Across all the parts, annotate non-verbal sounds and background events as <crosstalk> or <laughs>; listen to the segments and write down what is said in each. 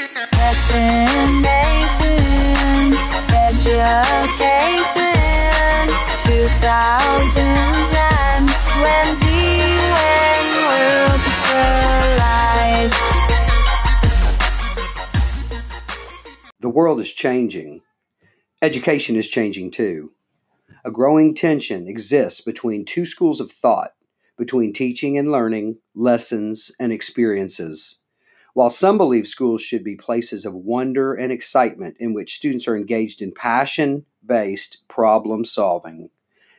Destination Education 2020 when worlds collide. The world is changing. Education is changing too. A growing tension exists between two schools of thought, between teaching and learning, lessons and experiences. While some believe schools should be places of wonder and excitement in which students are engaged in passion based problem solving,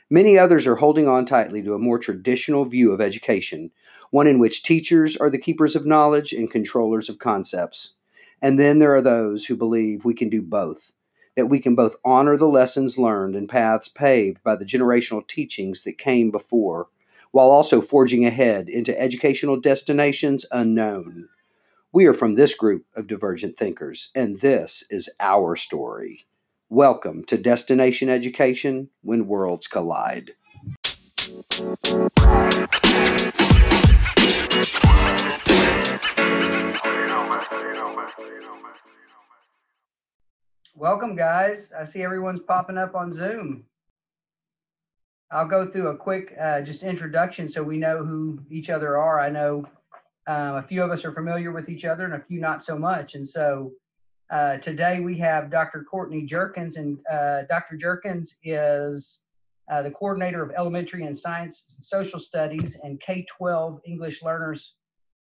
many others are holding on tightly to a more traditional view of education, one in which teachers are the keepers of knowledge and controllers of concepts. And then there are those who believe we can do both, that we can both honor the lessons learned and paths paved by the generational teachings that came before, while also forging ahead into educational destinations unknown. We are from this group of divergent thinkers, and this is our story. Welcome to Destination Education When Worlds Collide. Welcome, guys. I see everyone's popping up on Zoom. I'll go through a quick uh, just introduction so we know who each other are. I know um, a few of us are familiar with each other and a few not so much. And so uh, today we have Dr. Courtney Jerkins, and uh, Dr. Jerkins is uh, the coordinator of elementary and science social studies and K 12 English learners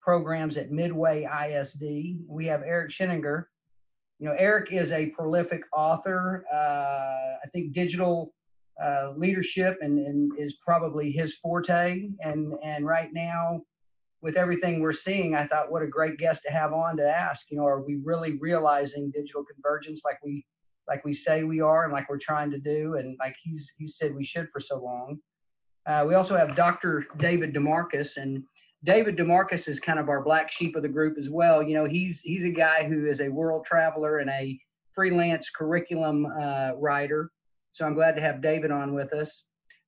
programs at Midway ISD. We have Eric Sheninger. You know, Eric is a prolific author. Uh, I think digital uh, leadership and, and is probably his forte. And, and right now, with everything we're seeing, I thought what a great guest to have on to ask, you know, are we really realizing digital convergence like we like we say we are and like we're trying to do and like he's he said we should for so long. Uh, we also have Dr. David DeMarcus and David DeMarcus is kind of our black sheep of the group as well. You know, he's he's a guy who is a world traveler and a freelance curriculum uh, writer. So I'm glad to have David on with us.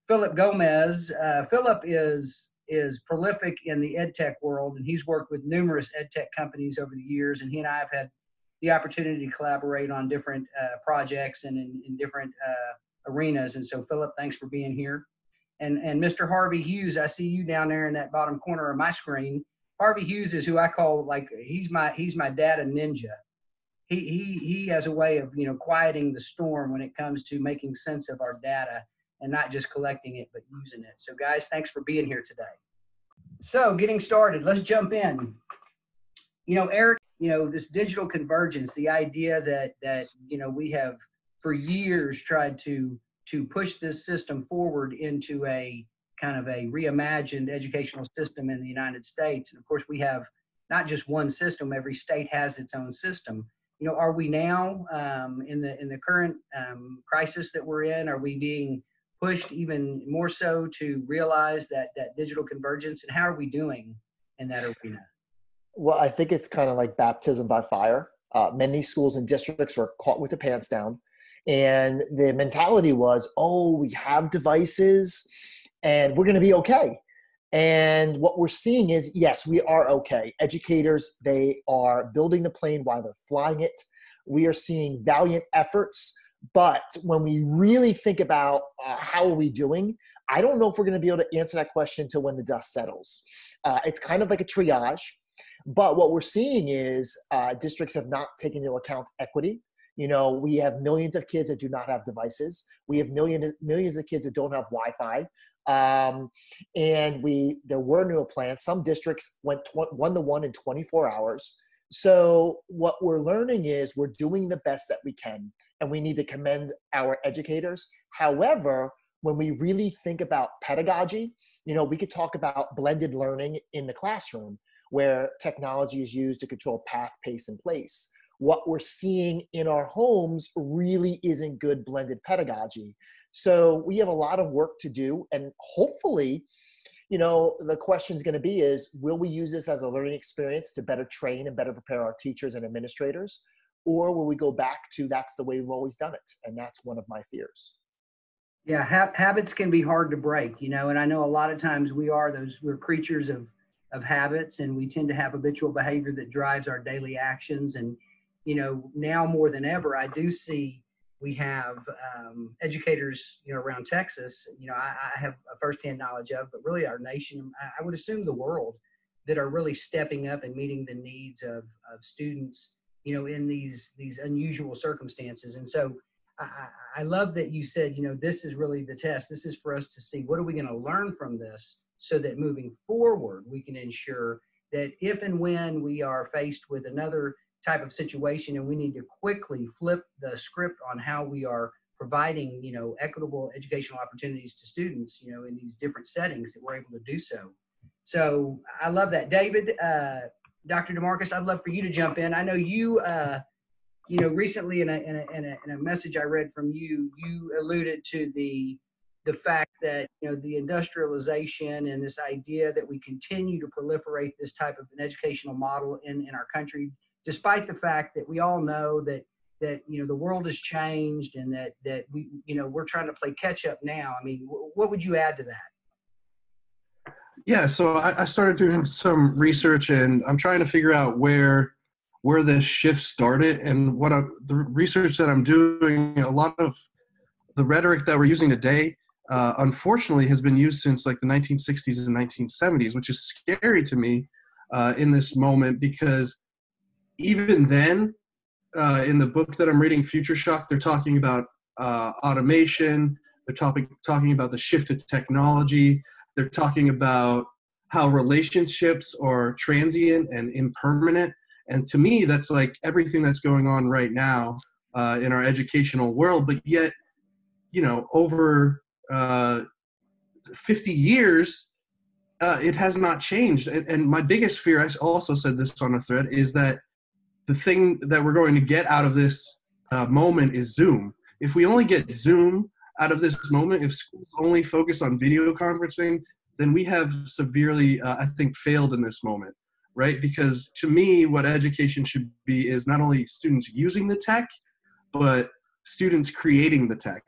Philip Gomez. Uh, Philip is is prolific in the ed tech world, and he's worked with numerous ed tech companies over the years. And he and I have had the opportunity to collaborate on different uh, projects and in, in different uh, arenas. And so, Philip, thanks for being here. And and Mr. Harvey Hughes, I see you down there in that bottom corner of my screen. Harvey Hughes is who I call like he's my he's my data ninja. He he he has a way of you know quieting the storm when it comes to making sense of our data and not just collecting it, but using it. So, guys, thanks for being here today. So, getting started, let's jump in. You know, Eric, you know, this digital convergence, the idea that that you know we have for years tried to to push this system forward into a kind of a reimagined educational system in the United States. And of course, we have not just one system; every state has its own system. You know, are we now um, in the in the current um, crisis that we're in? Are we being pushed even more so to realize that that digital convergence and how are we doing in that arena? Well i think it's kind of like baptism by fire. Uh, many schools and districts were caught with the pants down and the mentality was oh we have devices and we're going to be okay. And what we're seeing is yes we are okay. Educators they are building the plane while they're flying it. We are seeing valiant efforts but when we really think about uh, how are we doing, I don't know if we're going to be able to answer that question until when the dust settles. Uh, it's kind of like a triage. But what we're seeing is uh, districts have not taken into account equity. You know, we have millions of kids that do not have devices. We have million, millions of kids that don't have Wi-Fi. Um, and we there were no plans. Some districts went tw- one to one in 24 hours. So what we're learning is we're doing the best that we can and we need to commend our educators. However, when we really think about pedagogy, you know, we could talk about blended learning in the classroom where technology is used to control path, pace, and place. What we're seeing in our homes really isn't good blended pedagogy. So we have a lot of work to do, and hopefully, you know, the question is going to be is will we use this as a learning experience to better train and better prepare our teachers and administrators? Or will we go back to that's the way we've always done it and that's one of my fears yeah ha- habits can be hard to break you know and i know a lot of times we are those we're creatures of of habits and we tend to have habitual behavior that drives our daily actions and you know, now more than ever, I do see we have um, educators, you know, around Texas. You know, I, I have a firsthand knowledge of, but really our nation, I, I would assume the world, that are really stepping up and meeting the needs of, of students, you know, in these these unusual circumstances. And so, I, I love that you said, you know, this is really the test. This is for us to see what are we going to learn from this, so that moving forward we can ensure that if and when we are faced with another type of situation and we need to quickly flip the script on how we are providing you know equitable educational opportunities to students you know in these different settings that we're able to do so so i love that david uh, dr demarcus i'd love for you to jump in. I know you uh, you know recently in a, in, a, in, a, in a message i read from you you alluded to the the fact that you know the industrialization and this idea that we continue to proliferate this type of an educational model in, in our country despite the fact that we all know that that you know the world has changed and that that we you know we're trying to play catch up now. I mean what would you add to that yeah so I, I, started doing some research and i'm trying to figure out where where this shift started and what I, the research that i'm doing a lot of the rhetoric that we're using today uh, unfortunately has been used since like the 1960s and 1970s which is scary to me uh, in this moment because even then, uh, in the book that I'm reading, Future Shock, they're talking about uh, automation. They're talking talking about the shift to technology. They're talking about how relationships are transient and impermanent. And to me, that's like everything that's going on right now uh, in our educational world. But yet, you know, over uh, 50 years, uh, it has not changed. And, and, my biggest fear, I also said this on a thread, is that the thing that we're going to get out of this uh, moment is Zoom. If we only get Zoom out of this moment, if schools only focus on video conferencing, then we have severely, uh, I think, failed in this moment, right? Because to me, what education should be is not only students using the tech, but students creating the tech.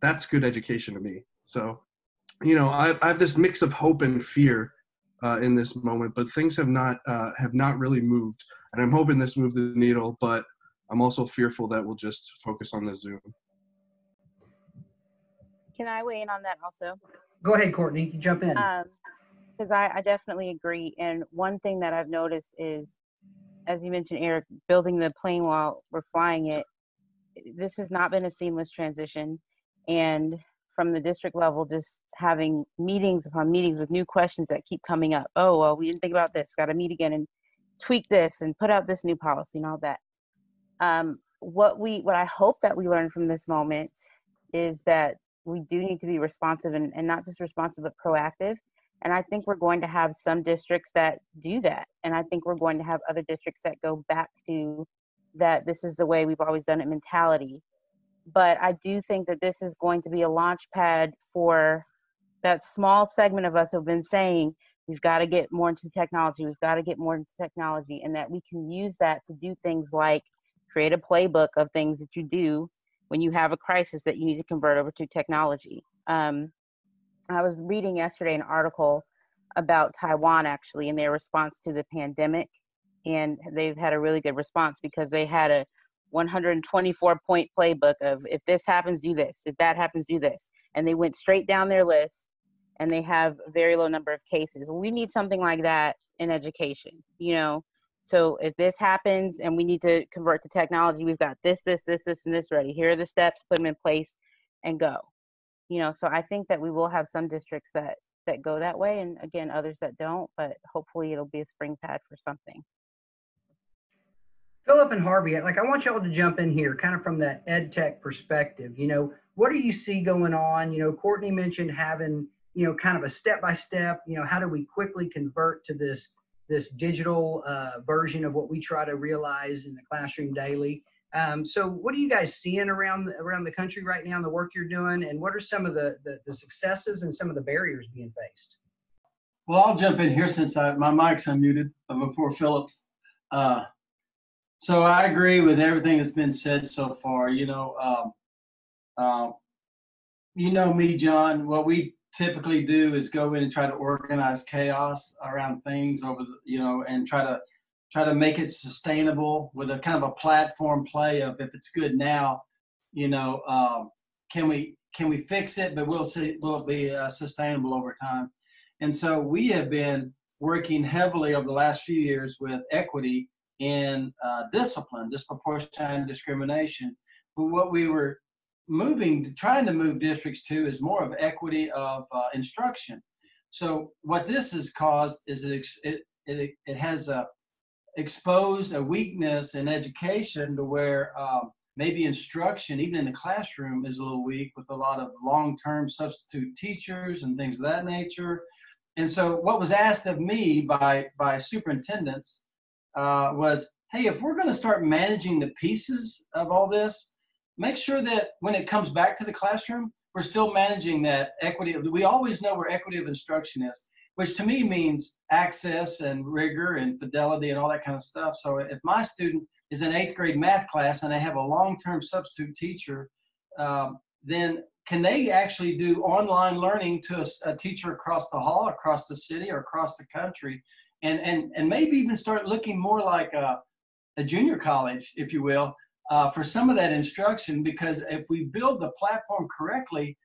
That's good education to me. So, you know, I, I have this mix of hope and fear uh, in this moment, but things have not uh, have not really moved and I'm hoping this moves the needle, but I'm also fearful that we'll just focus on the Zoom. Can I weigh in on that also? Go ahead, Courtney. You jump in. Because um, I, I definitely agree. And one thing that I've noticed is, as you mentioned, Eric, building the plane while we're flying it, this has not been a seamless transition. And from the district level, just having meetings upon meetings with new questions that keep coming up. Oh, well, we didn't think about this. Got to meet again. And tweak this and put out this new policy and all that. Um, what we what I hope that we learn from this moment is that we do need to be responsive and, and not just responsive but proactive. And I think we're going to have some districts that do that. And I think we're going to have other districts that go back to that this is the way we've always done it mentality. But I do think that this is going to be a launch pad for that small segment of us who've been saying, we've got to get more into technology we've got to get more into technology and that we can use that to do things like create a playbook of things that you do when you have a crisis that you need to convert over to technology um, i was reading yesterday an article about taiwan actually and their response to the pandemic and they've had a really good response because they had a 124 point playbook of if this happens do this if that happens do this and they went straight down their list and they have a very low number of cases. We need something like that in education, you know. So if this happens and we need to convert to technology, we've got this, this, this, this, and this ready. Here are the steps, put them in place, and go. You know, so I think that we will have some districts that that go that way, and again, others that don't. But hopefully, it'll be a spring pad for something. Philip and Harvey, like I want y'all to jump in here, kind of from that ed tech perspective. You know, what do you see going on? You know, Courtney mentioned having you know, kind of a step by step, you know, how do we quickly convert to this this digital uh, version of what we try to realize in the classroom daily. Um, so, what are you guys seeing around around the country right now in the work you're doing, and what are some of the, the, the successes and some of the barriers being faced? Well, I'll jump in here since I, my mic's unmuted before Phillips. Uh, so I agree with everything that's been said so far. You know, um, uh, you know me, John. What we typically do is go in and try to organize chaos around things over the, you know, and try to try to make it sustainable with a kind of a platform play of if it's good now, you know, um, can we can we fix it, but we'll see will it be uh, sustainable over time? And so we have been working heavily over the last few years with equity in uh, discipline, disproportionality, and discrimination. But what we were moving, trying to move districts to is more of equity of uh, instruction. So what this has caused is it it it, it has uh, exposed a weakness in education to where um, maybe instruction, even in the classroom, is a little weak with a lot of long-term substitute teachers and things of that nature. And so, what was asked of me by by superintendents uh, was, "Hey, if we're going to start managing the pieces of all this, make sure that when it comes back to the classroom, we're still managing that equity. We always know where equity of instruction is, which to me means access and rigor and fidelity and all that kind of stuff. So, if my student is in eighth grade math class and they have a long-term substitute teacher, um, then can they actually do online learning to a, a, teacher across the hall, across the city, or across the country, and and and maybe even start looking more like a, a junior college, if you will, uh, for some of that instruction. Because if we build the platform correctly,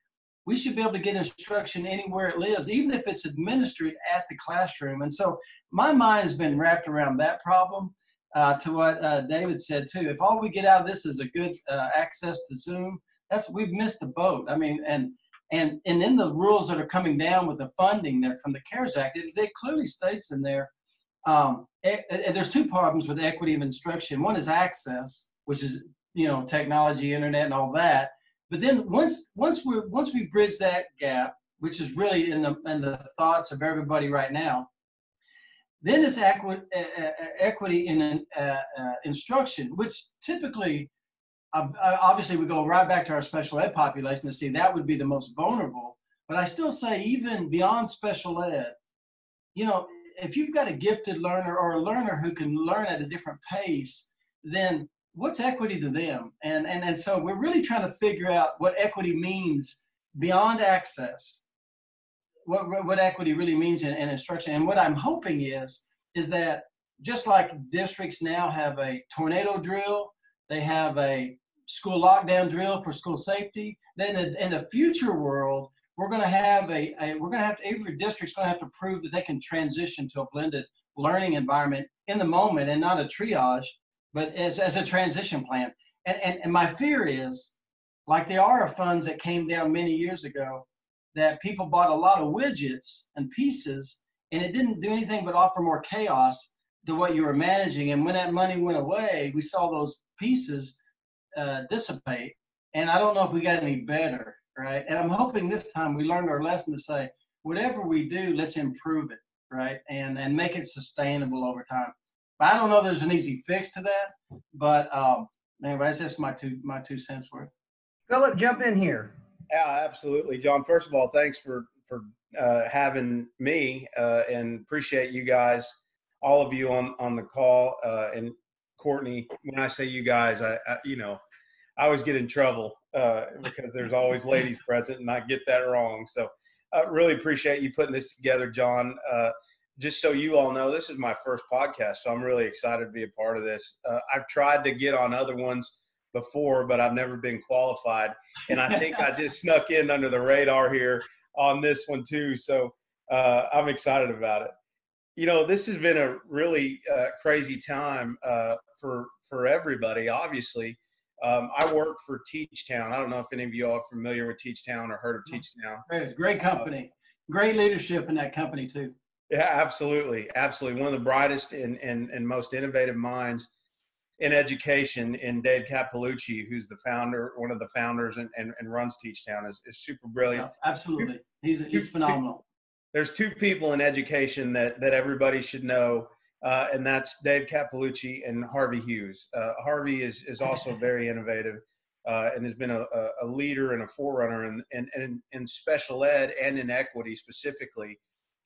we should be able to get instruction anywhere it lives, even if it's administered at the classroom. And so my mind has been wrapped around that problem. Uh, to what uh, David said too, if all we get out of this is a good uh, access to Zoom, that's we've missed the boat. I mean, and and and in the rules that are coming down with the funding there from the CARES Act, it, it clearly states in there. Um, it, it, there's two problems with equity of instruction. One is access, which is you know technology, internet, and all that. But then once once we once we bridge that gap, which is really in the in the thoughts of everybody right now, then it's equi- equity in uh, uh, instruction, which typically uh, obviously we go right back to our special ed population to see that would be the most vulnerable. But I still say even beyond special ed, you know, if you've got a gifted learner or a learner who can learn at a different pace, then what's equity to them? And and and so we're really trying to figure out what equity means beyond access. What what equity really means in, in instruction. And what I'm hoping is is that just like districts now have a tornado drill they have a school lockdown drill for school safety. Then in, the future world, we're going to have a, a we're going to have to, every district's going to have to prove that they can transition to a blended learning environment in the moment and not a triage, but as, as a transition plan. And, and, and my fear is, like the ARRA funds that came down many years ago, that people bought a lot of widgets and pieces, and it didn't do anything but offer more chaos to what you were managing. And when that money went away, we saw those pieces uh, dissipate. And I don't know if we got any better, right? And I'm hoping this time we learned our lesson to say, whatever we do, let's improve it, right? And and make it sustainable over time. But I don't know there's an easy fix to that, but um, anyway, that's just my two my two cents worth. Philip, jump in here. Yeah, absolutely, John. First of all, thanks for for uh, having me, uh, and appreciate you guys, all of you on on the call, uh, and Courtney, when I say you guys, I, I you know, I always get in trouble uh, because there's always <laughs> ladies present, and I get that wrong. So, I really appreciate you putting this together, John. Just so you all know, this is my first podcast, so I'm really excited to be a part of this. Uh, I've tried to get on other ones before, but I've never been qualified, and I think I just snuck in under the radar here on this one too. So uh, I'm excited about it. You know, this has been a really uh, crazy time uh, for for everybody. Obviously, um, I work for Teachtown. I don't know if any of you are familiar with Teachtown or heard of Teachtown. Great, great company, great leadership in that company too. Yeah, absolutely, absolutely. One of the brightest and and, and most innovative minds in education in Dave Cappellucci, who's the founder, one of the founders and, and, and runs Teachtown, is, is super brilliant. Yeah, absolutely. He's, he's phenomenal. There's two people in education that, that everybody should know uh, and that's Dave Cappellucci and Harvey Hughes. Uh, Harvey is, is also <laughs> very innovative uh, and has been a, a, leader and a forerunner in, in, in, in, special ed and in equity specifically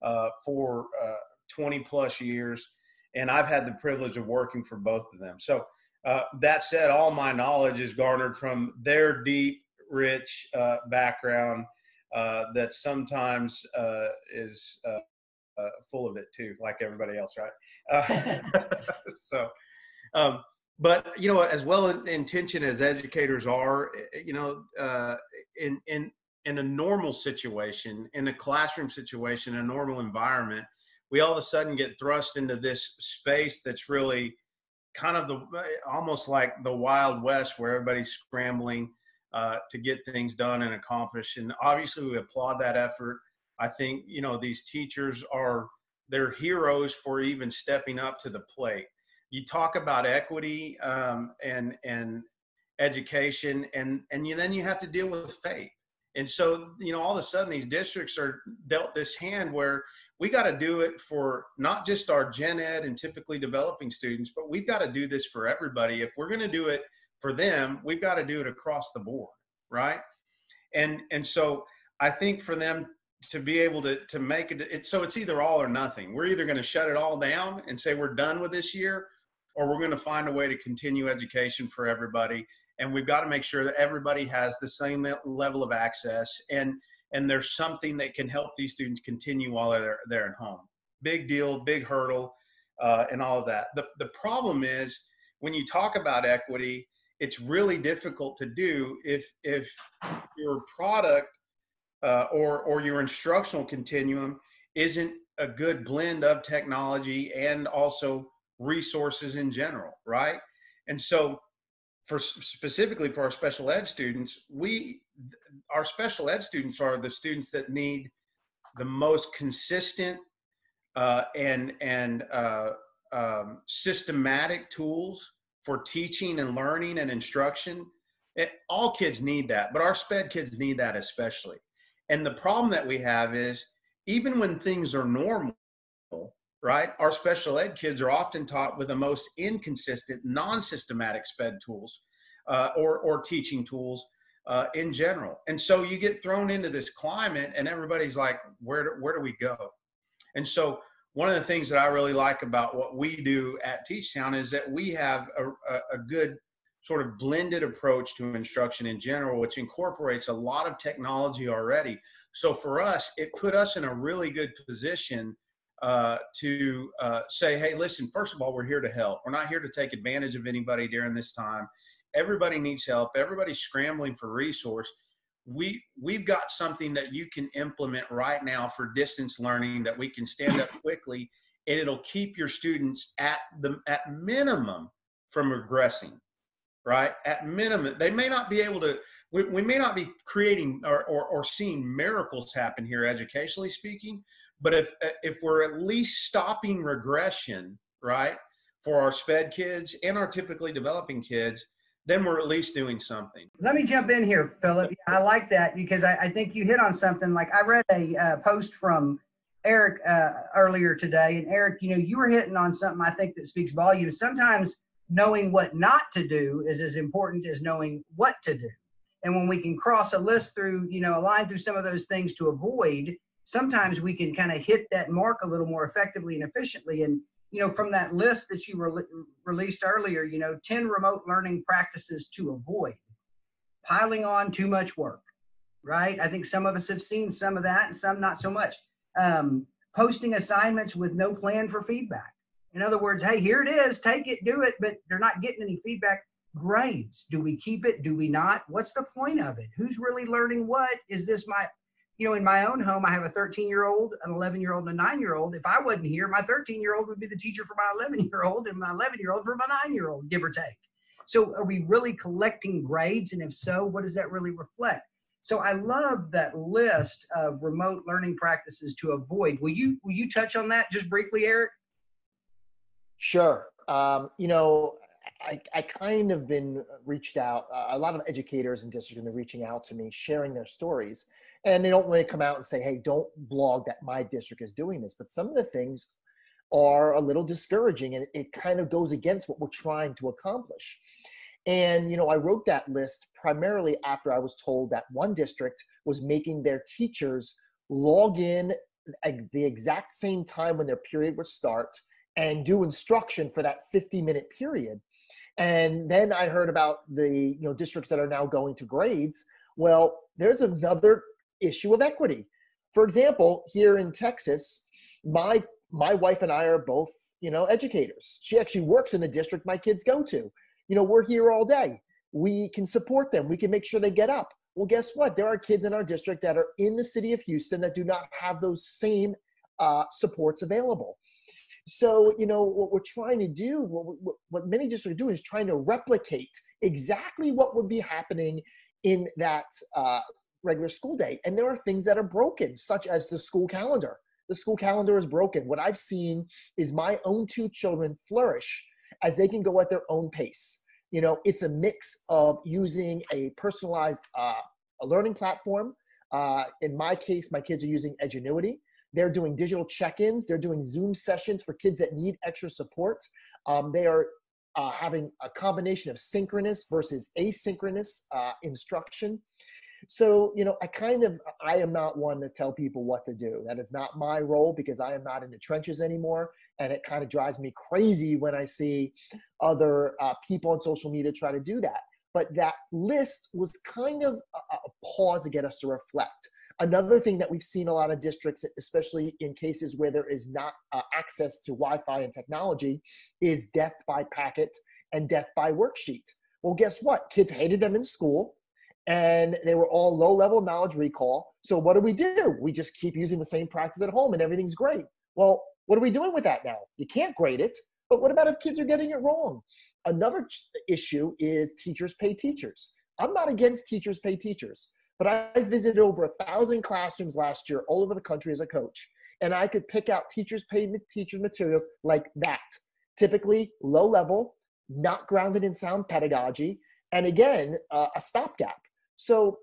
uh, for uh, 20 plus years. And I've had the privilege of working for both of them. So uh, that said, all my knowledge is garnered from their deep, rich background that sometimes is uh, full of it too, like everybody else, right? Uh, <laughs> <laughs> so, um, but you know, as well intentioned as educators are, eh, you know, uh, in in in a normal situation, in a classroom situation, a normal environment, we all of a sudden get thrust into this space that's really kind of the almost like the wild west where everybody's scrambling uh, to get things done and accomplished. And obviously we applaud that effort. I think you know these teachers are they're heroes for even stepping up to the plate. You talk about equity um, and and education and and you, then you have to deal with FAPE and so you know all of a sudden these districts are dealt this hand where we got to do it for not just our gen ed and typically developing students, but we've got to do this for everybody. If we're going to do it for them, we've got to do it across the board, right? And and so I think for them to be able to to make it, it so it's either all or nothing. We're either going to shut it all down and say we're done with this year, or we're going to find a way to continue education for everybody. And we've got to make sure that everybody has the same level of access and and there's something that can help these students continue while they're there at home. Big deal, big hurdle, uh, and all of that. The, the problem is when you talk about equity, it's really difficult to do if, if your product uh, or, or your instructional continuum isn't a good blend of technology and also resources in general, right? And so for specifically for our special ed students, we our special ed students are the students that need the most consistent uh, and and uh, um, systematic tools for teaching and learning and instruction. It, all kids need that, but our SPED kids need that especially. And the problem that we have is even when things are normal, right? Our special ed kids are often taught with the most inconsistent, non-systematic SPED tools uh, or or teaching tools uh, in general. And so you get thrown into this climate, and everybody's like, "Where do, where do we go?" And so one of the things that I really like about what we do at Teachtown is that we have a, a good sort of blended approach to instruction in general, which incorporates a lot of technology already. So for us, it put us in a really good position uh, to uh, say, hey, listen, first of all, we're here to help. We're not here to take advantage of anybody during this time. Everybody needs help. Everybody's scrambling for resource. We we've got something that you can implement right now for distance learning that we can stand up <laughs> quickly and it'll keep your students at the at minimum from regressing right? At minimum they may not be able to we, we may not be creating or, or, or seeing miracles happen here educationally speaking but if if we're at least stopping regression right for our sped kids and our typically developing kids then we're at least doing something. Let me jump in here, Philip. I like that because I, I think you hit on something. Like I read a uh, post from Eric uh, earlier today, and Eric, you know, you were hitting on something I think that speaks volumes. Sometimes knowing what not to do is as important as knowing what to do. And when we can cross a list through, you know, a line through some of those things to avoid, sometimes we can kind of hit that mark a little more effectively and efficiently. And you know, from that list that you re- released earlier, you know, 10 remote learning practices to avoid, piling on too much work, right? I think some of us have seen some of that and some not so much. Um, posting assignments with no plan for feedback. In other words, hey, here it is, take it, do it, but they're not getting any feedback. Grades. Do we keep it? Do we not? What's the point of it? Who's really learning what? Is this my you know, in my own home, I have a 13 year old, an 11 year old, and a nine year old. If I wasn't here, my 13 year old would be the teacher for my 11 year old, and my 11 year old for my nine year old, give or take. So, are we really collecting grades? And if so, what does that really reflect? So, I love that list of remote learning practices to avoid. Will you will you touch on that just briefly, Eric? Sure. Um, you know, I, I kind of been reached out. Uh, a lot of educators and districts have been reaching out to me, sharing their stories and they don't want to come out and say hey don't blog that my district is doing this but some of the things are a little discouraging and it kind of goes against what we're trying to accomplish. And you know i wrote that list primarily after i was told that one district was making their teachers log in at the exact same time when their period would start and do instruction for that 50 minute period. And then i heard about the you know districts that are now going to grades. Well there's another issue of equity. For example, here in Texas, my my wife and I are both, you know, educators. She actually works in the district my kids go to. You know, we're here all day. We can support them. We can make sure they get up. Well, guess what? There are kids in our district that are in the city of Houston that do not have those same uh, supports available. So, you know, what we're trying to do, what, what, many districts do is trying to replicate exactly what would be happening in that uh, regular school day. And there are things that are broken, such as the school calendar. The school calendar is broken. What I've seen is my own two children flourish as they can go at their own pace. You know, it's a mix of using a personalized uh, a learning platform. Uh, in my case, my kids are using Edgenuity. They're doing digital check-ins. They're doing Zoom sessions for kids that need extra support. Um, they are uh, having a combination of synchronous versus asynchronous uh, instruction. So, you know, I kind of, I am not one to tell people what to do. That is not my role because I am not in the trenches anymore. And it kind of drives me crazy when I see other uh, people on social media try to do that. But that list was kind of a, a pause to get us to reflect. Another thing that we've seen a lot of districts, especially in cases where there is not uh, access to Wi Fi and technology, is death by packet and death by worksheet. Well, guess what? Kids hated them in school and they were all low level knowledge recall. So what do we do? We just keep using the same practice at home and everything's great. Well, what are we doing with that now? You can't grade it, but what about if kids are getting it wrong? Another issue is teachers pay teachers. I'm not against teachers pay teachers, but I visited over a thousand classrooms last year all over the country as a coach, and I could pick out teachers pay teachers materials like that. Typically low level, not grounded in sound pedagogy, and again, uh, a stopgap. So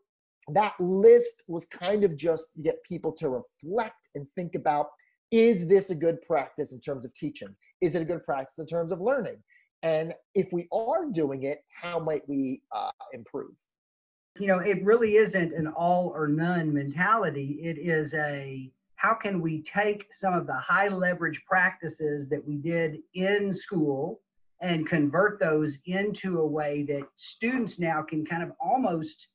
that list was kind of just to get people to reflect and think about is this a good practice in terms of teaching? Is it a good practice in terms of learning? And if we are doing it, how might we uh, improve? You know, it really isn't an all or none mentality. It is a how can we take some of the high leverage practices that we did in school and convert those into a way that students now can kind of almost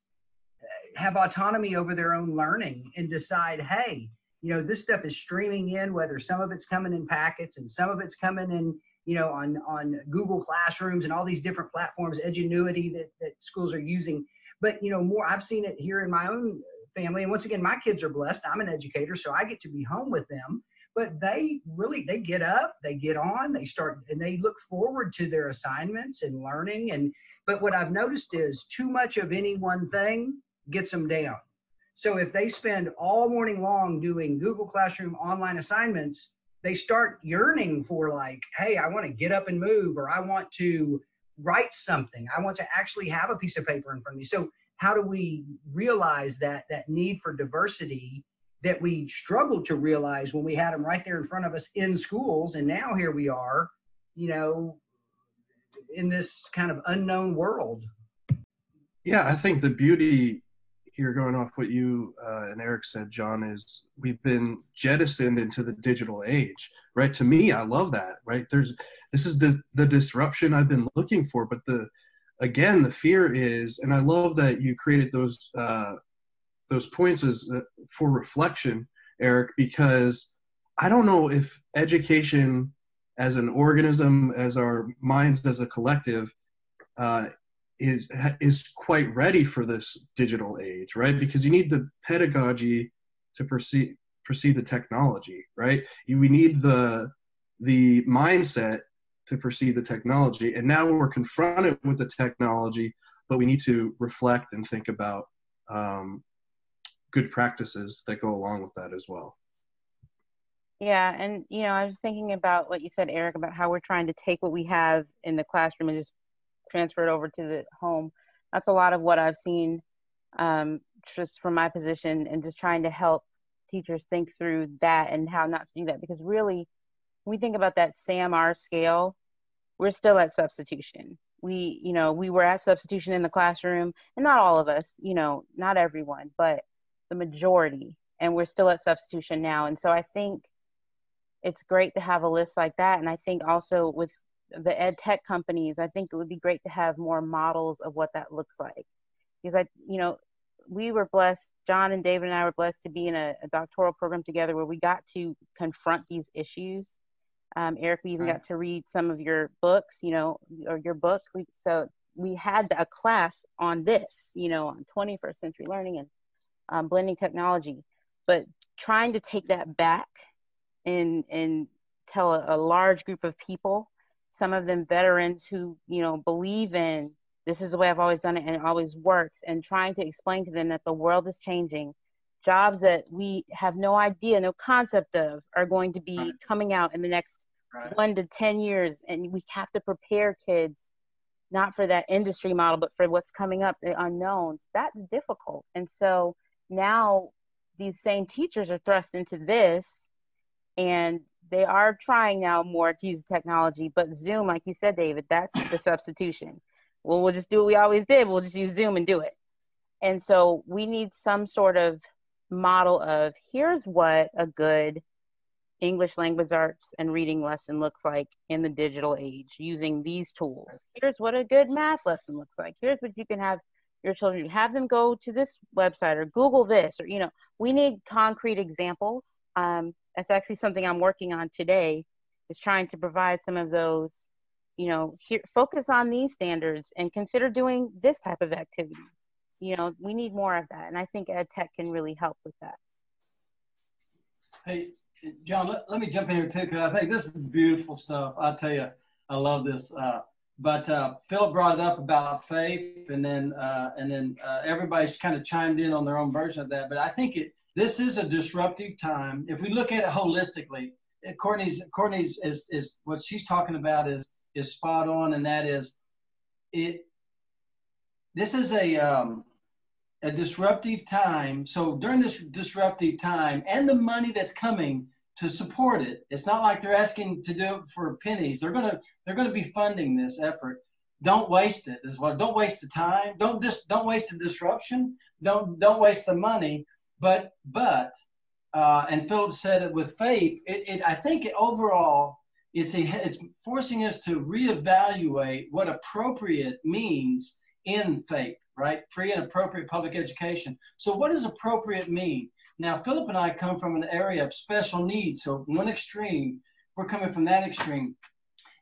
have autonomy over their own learning and decide, hey, you know, this stuff is streaming in, whether some of it's coming in packets and some of it's coming in, you know, on on Google Classrooms and all these different platforms, Edgenuity that, that schools are using. But you know, more I've seen it here in my own family. And once again, my kids are blessed. I'm an educator, so I get to be home with them. But they really they get up, they get on, they start and they look forward to their assignments and learning. And but what I've noticed is too much of any one thing gets them down. So if they spend all morning long doing Google Classroom online assignments, they start yearning for like, hey, I want to get up and move, or I want to write something. I want to actually have a piece of paper in front of me. So how do we realize that that need for diversity that we struggled to realize when we had them right there in front of us in schools, and now here we are, you know, in this kind of unknown world. Yeah, I think the beauty here, going off what you uh, and Eric said, John, is we've been jettisoned into the digital age, right? To me, I love that, right? There's this is the the disruption I've been looking for, but the again, the fear is, and I love that you created those uh, those points as uh, for reflection, Eric, because I don't know if education as an organism, as our minds as a collective, uh, is is quite ready for this digital age, right? Because you need the pedagogy to proceed proceed the technology, right? You, we need the the mindset to proceed the technology, and now we're confronted with the technology, but we need to reflect and think about um, good practices that go along with that as well. Yeah, and you know, I was thinking about what you said, Eric, about how we're trying to take what we have in the classroom and just transferred over to the home. That's a lot of what I've seen um, just from my position and just trying to help teachers think through that and how not to do that. Because really, we think about that SAMR scale, we're still at substitution. We, you know, we were at substitution in the classroom, and not all of us, you know, not everyone, but the majority. And we're still at substitution now. And so I think it's great to have a list like that. And I think also with the ed tech companies, I think it would be great to have more models of what that looks like. Because I, you know, we were blessed. John and David and I were blessed to be in a, a doctoral program together where we got to confront these issues. Um, Eric, we even Right. got to read some of your books, you know, or your book. We, so we had a class on this, you know, on 21st century learning and um, blending technology. But trying to take that back and and tell a, a large group of people, some of them veterans who you know believe in this is the way I've always done it and it always works, and trying to explain to them that the world is changing. Jobs that we have no idea, no concept of, are going to be Right. coming out in the next Right. one to 10 years. And we have to prepare kids not for that industry model, but for what's coming up, the unknowns. That's difficult. And so now these same teachers are thrust into this and they are trying now more to use technology, but Zoom, like you said, David, that's the substitution. Well, we'll just do what we always did. We'll just use Zoom and do it. And so we need some sort of model of here's what a good English language arts and reading lesson looks like in the digital age using these tools. Here's what a good math lesson looks like. Here's what you can have your children have them go to this website or Google this or you know we need concrete examples. Um, that's actually something I'm working on today is trying to provide some of those. You know, here, focus on these standards and consider doing this type of activity. You know, we need more of that, and I think ed tech can really help with that. Hey, John, let, let me jump in here too, because I think this is beautiful stuff. I tell you, I love this. Uh, but uh, Philip brought it up about FAPE, and then uh, and then uh, everybody's kind of chimed in on their own version of that. But I think it this is a disruptive time. If we look at it holistically, Courtney's Courtney's is is what she's talking about is is spot on, and that is it. This is a um, a disruptive time. So during this disruptive time and the money that's coming to support it, it's not like they're asking to do it for pennies. They're gonna they're gonna be funding this effort. Don't waste it as well. Don't waste the time. Don't just don't waste the disruption. Don't don't waste the money. But but uh, and Philip said it with FAPE. It, it I think overall it's a it's forcing us to reevaluate what appropriate means in FAPE right? Free and appropriate public education. So, what does appropriate mean? Now, Philip and I come from an area of special needs. So, one extreme, we're coming from that extreme.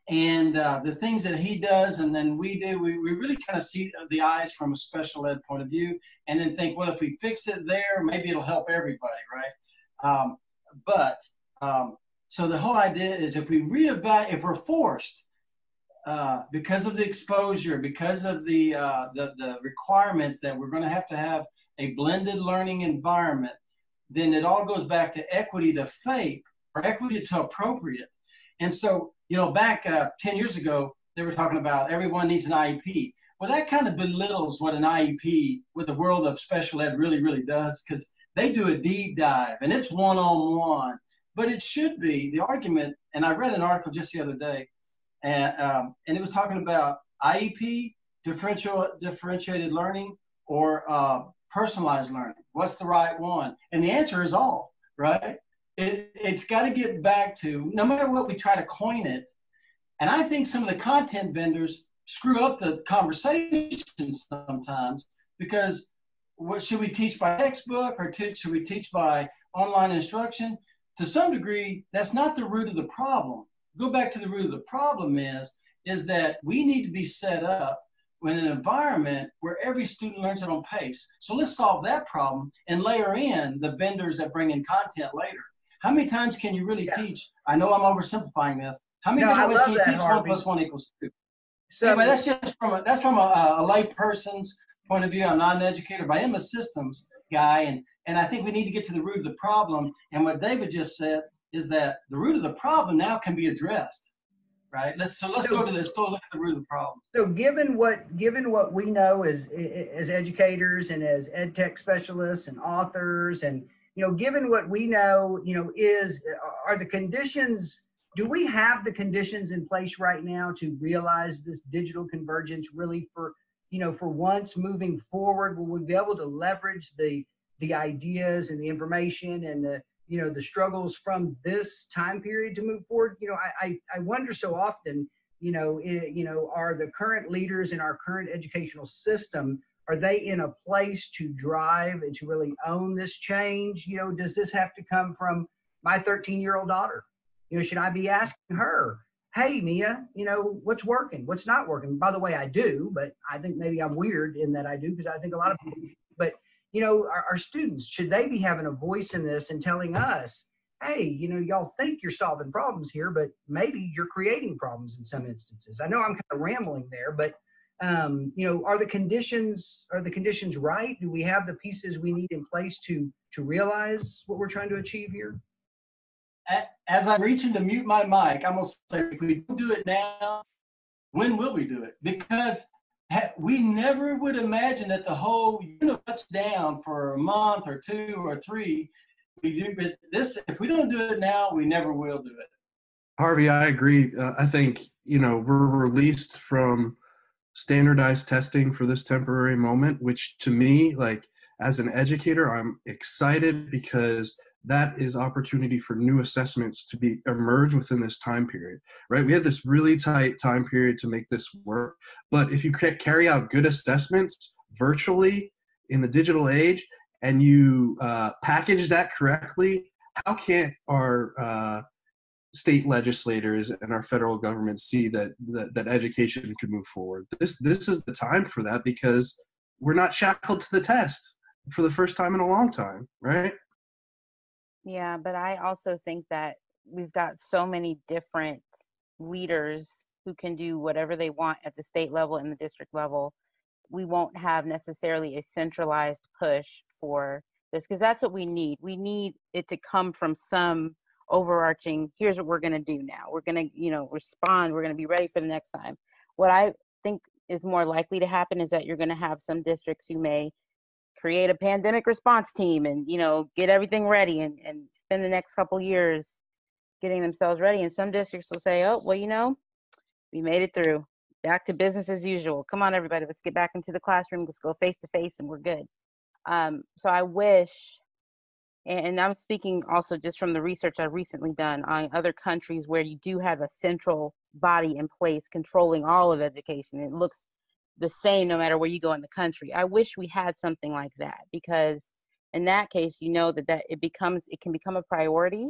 And uh, the things that he does and then we do, we, we really kind of see the eyes from a special ed point of view and then think, well, if we fix it there, maybe it'll help everybody, right? Um, but um, so the whole idea is if we reevaluate, if we're forced uh, because of the exposure, because of the, uh, the, the requirements that we're going to have to have a blended learning environment, then it all goes back to equity to FAPE or equity to appropriate. And so, you know, back uh, 10 years ago, they were talking about everyone needs an IEP. Well, that kind of belittles what an IEP with the world of special ed really, really does because they do a deep dive and it's one on one. But it should be the argument, and I read an article just the other day and um, and it was talking about IEP, differential differentiated learning, or uh, personalized learning. What's the right one? And the answer is all right. It it's got to get back to no matter what we try to coin it, and I think some of the content vendors screw up the conversation sometimes because what should we teach by textbook or t- should we teach by online instruction? To some degree, that's not the root of the problem go back to the root of the problem is is that we need to be set up in an environment where every student learns at own pace. So let's solve that problem and layer in the vendors that bring in content later. How many times can you really Yeah. teach? I know I'm oversimplifying this. How many No, ways can you teach one Harvey. plus one equals two? So, anyway, that's just from a, that's from a, a lay person's point of view. I'm not an educator, but I am a systems guy, and and I think we need to get to the root of the problem. And what David just said is that the root of the problem now can be addressed, right? Let's so let's go to this. Go look at the root of the problem. so given what given what we know as as educators and as ed tech specialists and authors and you know given what we know you know is are the conditions do we have the conditions in place right now to realize this digital convergence really for you know for once moving forward? Will we be able to leverage the the ideas and the information and the you know the struggles from this time period to move forward? You know i i, I wonder so often you know it, you know are the current leaders in our current educational system are they in a place to drive and to really own this change? You know, does this have to come from my 13 year old daughter? You know, should I be asking her, hey, Mia, you know, what's working? What's not working? By the way, I do, but I think maybe I'm weird in that I do because I think a lot of people, but, you know, our, our students, should they be having a voice in this and telling us, hey, you know, y'all think you're solving problems here, but maybe you're creating problems in some instances. I know I'm kind of rambling there, but um, you know, are the conditions are the conditions right? Do we have the pieces we need in place to to realize what we're trying to achieve here? As I'm reaching to mute my mic, I'm gonna say, if we don't do it now, when will we do it? Because we never would imagine that the whole universe down for a month or two or three. We do, but this, if we don't do it now, we never will do it. Harvey, I agree. Uh, I think you know we're released from standardized testing for this temporary moment, which to me, like as an educator, I'm excited because that is opportunity for new assessments to be emerge within this time period right? We have this really tight time period to make this work but if you ca- carry out good assessments virtually in the digital age and you uh, package that correctly how can't our uh, state legislators and our federal government see that, that that education could move forward this this is the time for that because we're not shackled to the test for the first time in a long time right Yeah, but I also think that we've got so many different leaders who can do whatever they want at the state level and the district level. We won't have necessarily a centralized push for this because that's what we need. We need it to come from some overarching here's what we're going to do now. We're going to, you know, respond. We're going to be ready for the next time. What I think is more likely to happen is that you're going to have some districts who may create a pandemic response team and you know get everything ready and, and spend the next couple years getting themselves ready and some districts will say oh well you know we made it through back to business as usual come on everybody let's get back into the classroom let's go face to face and we're good um, so i wish and i'm speaking also just from the research i've recently done on other countries where you do have a central body in place controlling all of education it looks the same no matter where you go in the country. I wish we had something like that because in that case, you know that that it becomes it can become a priority,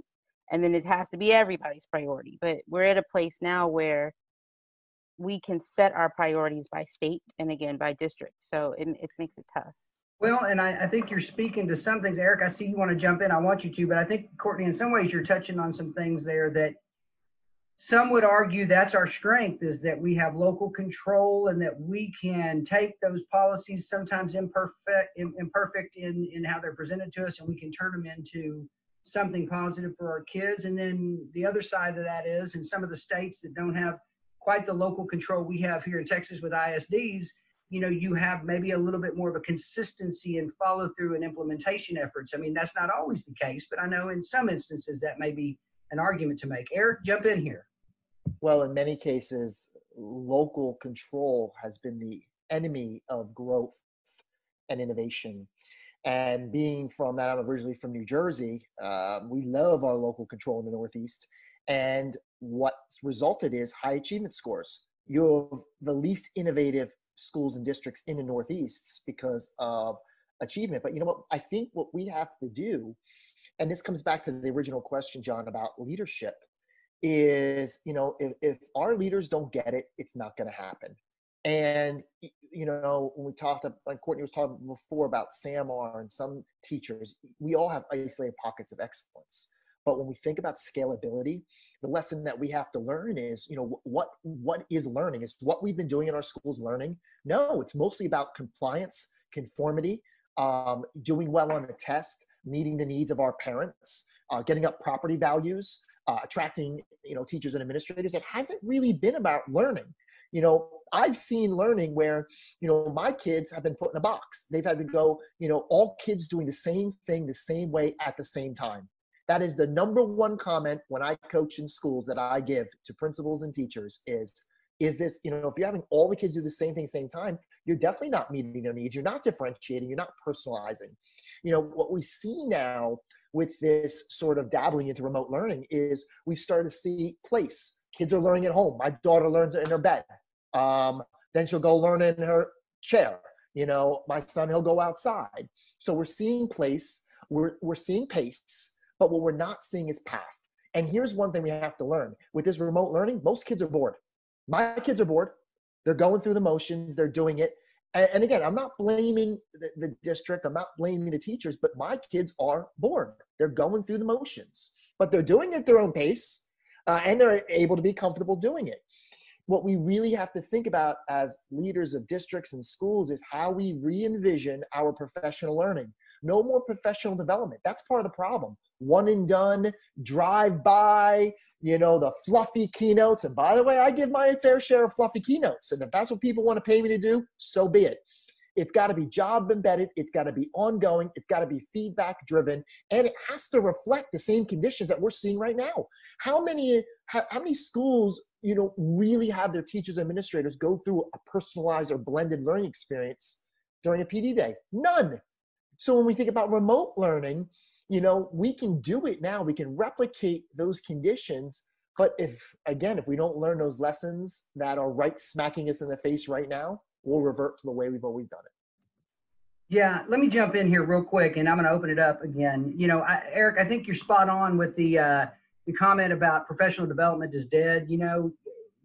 and then it has to be everybody's priority. But we're at a place now where we can set our priorities by state and again by district. So it it makes it tough. Well, and I, I think you're speaking to some things, Eric. I see you want to jump in. I want you to, but I think Courtney, in some ways, you're touching on some things there that some would argue that's our strength is that we have local control and that we can take those policies sometimes imperfect im- imperfect in in how they're presented to us and we can turn them into something positive for our kids and then the other side of that is in some of the states that don't have quite the local control we have here in Texas with ISDs you know you have maybe a little bit more of a consistency and follow through and implementation efforts i mean that's not always the case but i know in some instances that may be an argument to make eric jump in here well, in many cases, local control has been the enemy of growth and innovation. And being from that, I'm originally from New Jersey. Um, we love our local control in the Northeast. And what's resulted is high achievement scores. You have the least innovative schools and districts in the Northeast because of achievement. But you know what? I think what we have to do, and this comes back to the original question, John, about leadership is you know if, if our leaders don't get it it's not going to happen and you know when we talked like courtney was talking before about samar and some teachers we all have isolated pockets of excellence but when we think about scalability the lesson that we have to learn is you know what what is learning? Is what we've been doing in our schools learning? No it's mostly about compliance conformity um, doing well on a test meeting the needs of our parents uh, getting up property values uh, attracting you know teachers and administrators. It hasn't really been about learning. You know i've seen learning where you know my kids have been put in a box. They've had to go you know all kids doing the same thing the same way at the same time that is the number one comment when i coach in schools that i give to principals and teachers is is this you know if you're having all the kids do the same thing same time you're definitely not meeting their needs you're not differentiating you're not personalizing you know what we see now with this sort of dabbling into remote learning is we've started to see place. Kids are learning at home. My daughter learns in her bed. Um, then she'll go learn in her chair. You know, my son, he'll go outside. So we're seeing place, we're, we're seeing pace, but what we're not seeing is path. And here's one thing we have to learn with this remote learning, most kids are bored. My kids are bored. They're going through the motions, they're doing it. And, and again, I'm not blaming the, the district, I'm not blaming the teachers, but my kids are bored. They're going through the motions, but they're doing it at their own pace uh, and they're able to be comfortable doing it. What we really have to think about as leaders of districts and schools is how we re envision our professional learning. No more professional development. That's part of the problem. One and done, drive by, you know, the fluffy keynotes. And by the way, I give my fair share of fluffy keynotes. And if that's what people want to pay me to do, so be it. It's got to be job embedded. It's got to be ongoing. It's got to be feedback driven, and it has to reflect the same conditions that we're seeing right now. How many how, how many schools you know really have their teachers and administrators go through a personalized or blended learning experience during a PD day? None. So when we think about remote learning, you know we can do it now. We can replicate those conditions. But if again, if we don't learn those lessons that are right smacking us in the face right now, we'll revert to the way we've always done it. Yeah, let me jump in here real quick, and I'm going to open it up again. You know, I, Eric, I think you're spot on with the uh, the comment about professional development is dead. You know,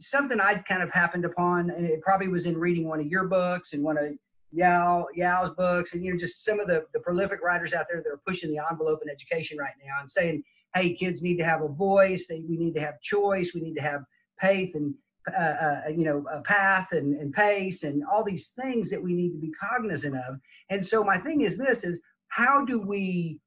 something I'd kind of happened upon, and it probably was in reading one of your books and one of Yao Yao's books, and you know, just some of the the prolific writers out there that are pushing the envelope in education right now and saying, "Hey, kids need to have a voice. They, we need to have choice. We need to have faith and uh, uh, you know, a path and, and pace and all these things that we need to be cognizant of. And so my thing is this: is how do we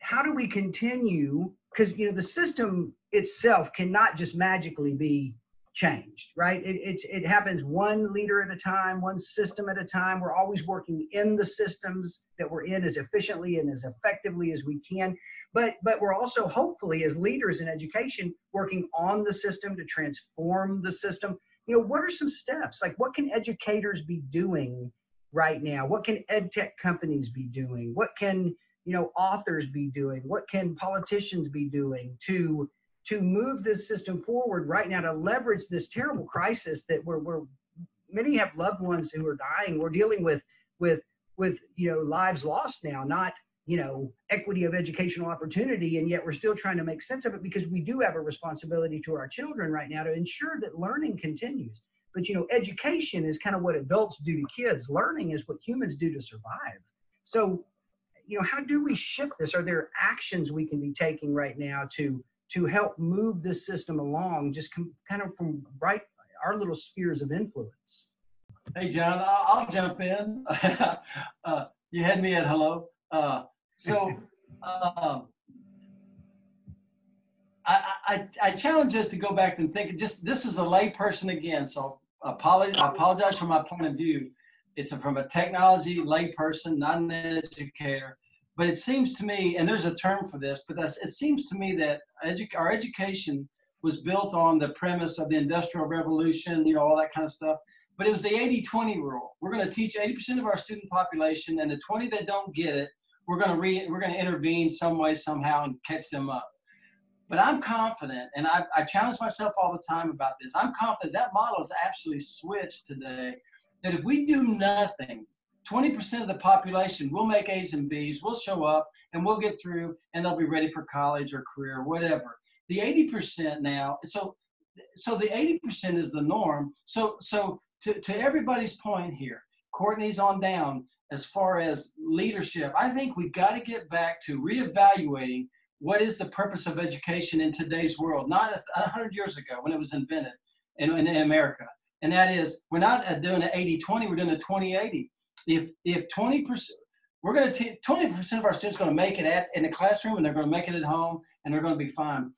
how do we continue? Because you know the system itself cannot just magically be changed, right? It, it's it happens one leader at a time, one system at a time. We're always working in the systems that we're in as efficiently and as effectively as we can. But but we're also hopefully as leaders in education working on the system to transform the system. You know, what are some steps? Like what can educators be doing right now? What can ed tech companies be doing? What can you know authors be doing? What can politicians be doing to to move this system forward right now to leverage this terrible crisis that we're, we're many have loved ones who are dying. We're dealing with with with you know lives lost now, not you know equity of educational opportunity, and yet we're still trying to make sense of it because we do have a responsibility to our children right now to ensure that learning continues. But you know, education is kind of what adults do to kids. Learning is what humans do to survive. So, you know, how do we shift this? Are there actions we can be taking right now to to help move this system along, just com- kind of from right our little spheres of influence. Hey, John, I'll, I'll jump in. <laughs> uh, you had me at hello. Uh, so <laughs> um, I, I, I, challenge us to go back and think. Just this is a layperson again, so apologize. I apologize for my point of view. It's a, from a technology layperson, not an educator. But it seems to me, and there's a term for this, but it seems to me that edu- our education was built on the premise of the Industrial Revolution, you know, all that kind of stuff. But it was the 80 20 rule. We're going to teach 80% of our student population, and the 20 that don't get it, we're going to re- we're going to intervene some way, somehow, and catch them up. But I'm confident, and I, I challenge myself all the time about this. I'm confident that model is absolutely switched today. That if we do nothing 20% of the population will make A's and B's, will show up, and we'll get through, and they'll be ready for college or career or whatever. The 80% now, so so the 80% is the norm. So so to, to everybody's point here, Courtney's on down as far as leadership. I think we've got to get back to reevaluating what is the purpose of education in today's world, not 100 years ago when it was invented in, in America. And that is, we're not uh, doing an 80 20, we're doing a 20 80 if if 20 percent we're going to 20 percent of our students going to make it at in the classroom and they're going to make it at home and they're going to be fine.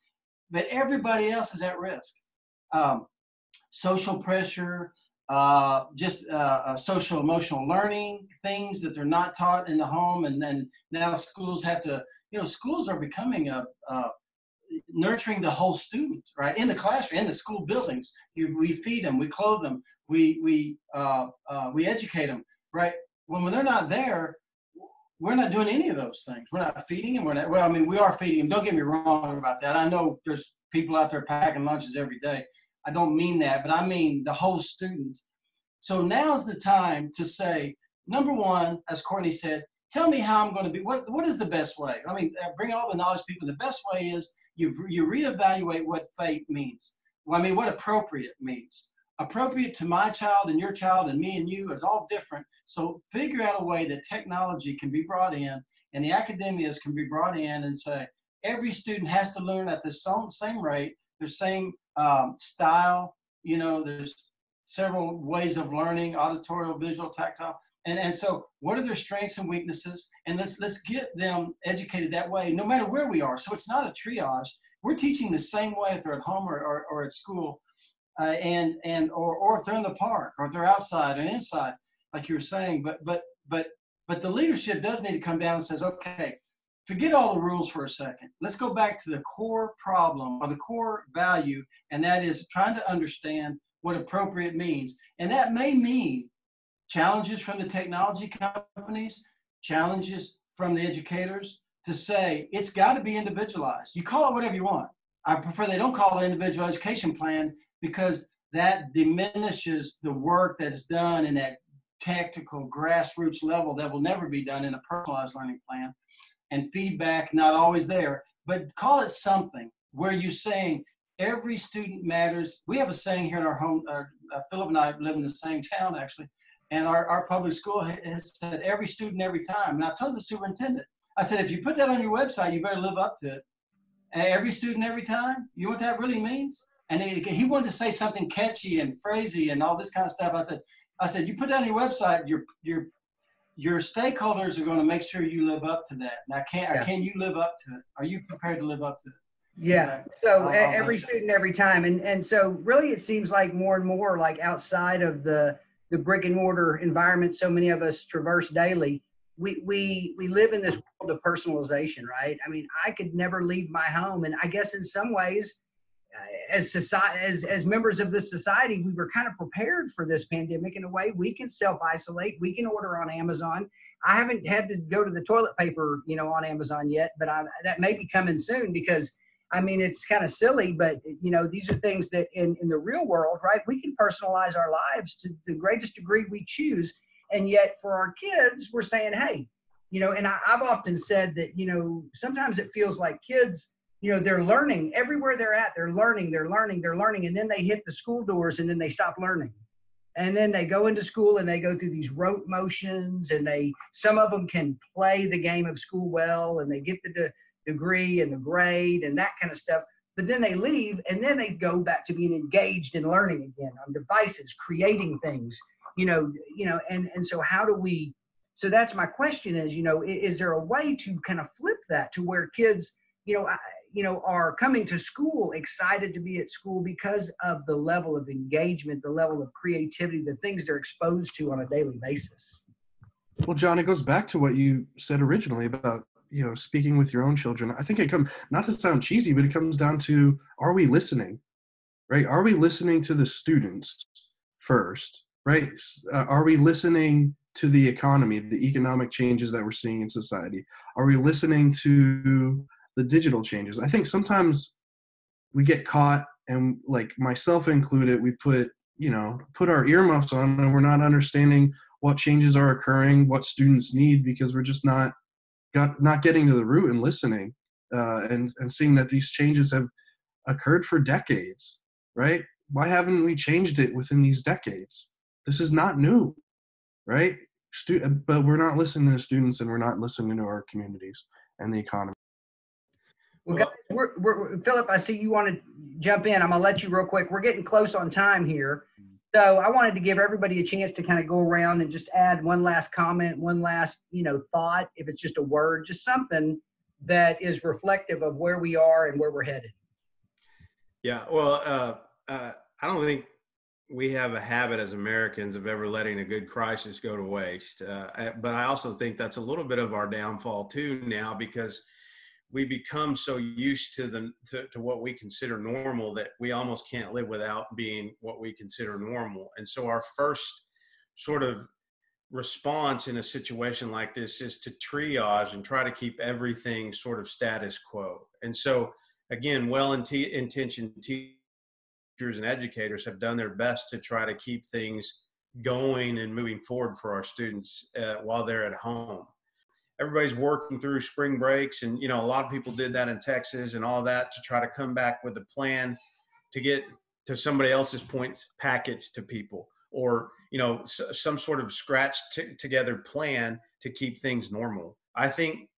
But everybody else is at risk. Um, social pressure uh, just uh, uh, social emotional learning things that they're not taught in the home and then now schools have to you know schools are becoming a, a nurturing the whole student right? In the classroom in the school buildings you, we feed them we clothe them we we uh, uh, we educate them right? When, when they're not there, we're not doing any of those things. We're not feeding them. We're not, well, I mean, we are feeding them. Don't get me wrong about that. I know there's people out there packing lunches every day. I don't mean that, but I mean the whole student. So now's the time to say, number one, as Courtney said, tell me how I'm going to be. What what is the best way? I mean, uh, bring all the knowledge, people. The best way is you you reevaluate what FAPE means. Well, I mean, what appropriate means. Appropriate to my child and your child and me and you is all different. So figure out a way that technology can be brought in and the academias can be brought in and say every student has to learn at the same, rate, the same um, style. You know, there's several ways of learning: auditorial, visual, tactile. And, and so what are their strengths and weaknesses and let's let's get them educated that way no matter where we are so it's not a triage we're teaching the same way if they're at home or, or, or at school uh, and and or, or if they're in the park or if they're outside and inside like you were saying but but but but the leadership does need to come down and says okay forget all the rules for a second let's go back to the core problem or the core value and that is trying to understand what appropriate means and that may mean challenges from the technology companies, challenges from the educators to say it's got to be individualized. You call it whatever you want. I prefer they don't call it individual education plan because that diminishes the work that's done in that tactical grassroots level that will never be done in a personalized learning plan and feedback not always there but call it something where you're saying every student matters we have a saying here in our home uh, philip and i live in the same town actually and our, our public school has said every student every time. And I told the superintendent, I said, if you put that on your website, you better live up to it. Every student every time, you know what that really means? And he, wanted to say something catchy and phrasy and all this kind of stuff. I said, I said, you put that on your website, your your your stakeholders are going to make sure you live up to that. Now, can yeah. can you live up to it? Are you prepared to live up to it? Yeah. So every student, every time, and and so really, it seems like more and more like outside of the the brick and mortar environment so many of us traverse daily we we we live in this world of personalization right i mean i could never leave my home and i guess in some ways Uh, as society as as members of this society we were kind of prepared for this pandemic in a way we can self isolate we can order on amazon i haven't had to go to the toilet paper you know on amazon yet but I, that may be coming soon because I mean, it's kind of silly, but you know, these are things that in, in the real world, right? We can personalize our lives to the greatest degree we choose. And yet for our kids, we're saying, hey, you know, and I, I've often said that, you know, sometimes it feels like kids, you know, they're learning everywhere they're at, they're learning, they're learning, they're learning, and then they hit the school doors and then they stop learning. And then they go into school and they go through these rote motions and they some of them can play the game of school well and they get the degree and the grade and that kind of stuff. But then they leave and then they go back to being engaged in learning again on devices, creating things, you know, you know, and, and so how do we, so that's my question is, you know, is, there a way to kind of flip that to where kids, you know, you know, are coming to school excited to be at school because of the level of engagement, the level of creativity, the things they're exposed to on a daily basis. Well, John, it goes back to what you said originally about you know speaking with your own children. I think it comes not to sound cheesy but it comes down to are we listening right? Are we listening to the students first right? Uh, are we listening to the economy the economic changes that we're seeing in society? Are we listening to the digital changes. I think sometimes we get caught and like myself included we put you know put our earmuffs on and we're not understanding what changes are occurring what students need because we're just not got not getting to the root and listening uh, and and seeing that these changes have occurred for decades right? Why haven't we changed it within these decades? This is not new right? Stu- but we're not listening to students and we're not listening to our communities and the economy well, guys, we're, we're, Philip, I see you want to jump in. I'm going to let you real quick. We're getting close on time here. So I wanted to give everybody a chance to kind of go around and just add one last comment, one last, you know, thought, if it's just a word, just something that is reflective of where we are and where we're headed. Yeah, well, uh, uh, I don't think we have a habit as Americans of ever letting a good crisis go to waste. Uh, but I also think that's a little bit of our downfall too now because – we become so used to the to, to, what we consider normal that we almost can't live without being what we consider normal and so our first sort of response in a situation like this is to triage and try to keep everything sort of status quo and so again well-intentioned teachers and educators have done their best to try to keep things going and moving forward for our students uh, while they're at home. Everybody's working through spring breaks, and you know a lot of people did that in Texas and all that to try to come back with a plan to get to somebody else's points packets to people, or you know s- some sort of scratch t- together plan to keep things normal. I think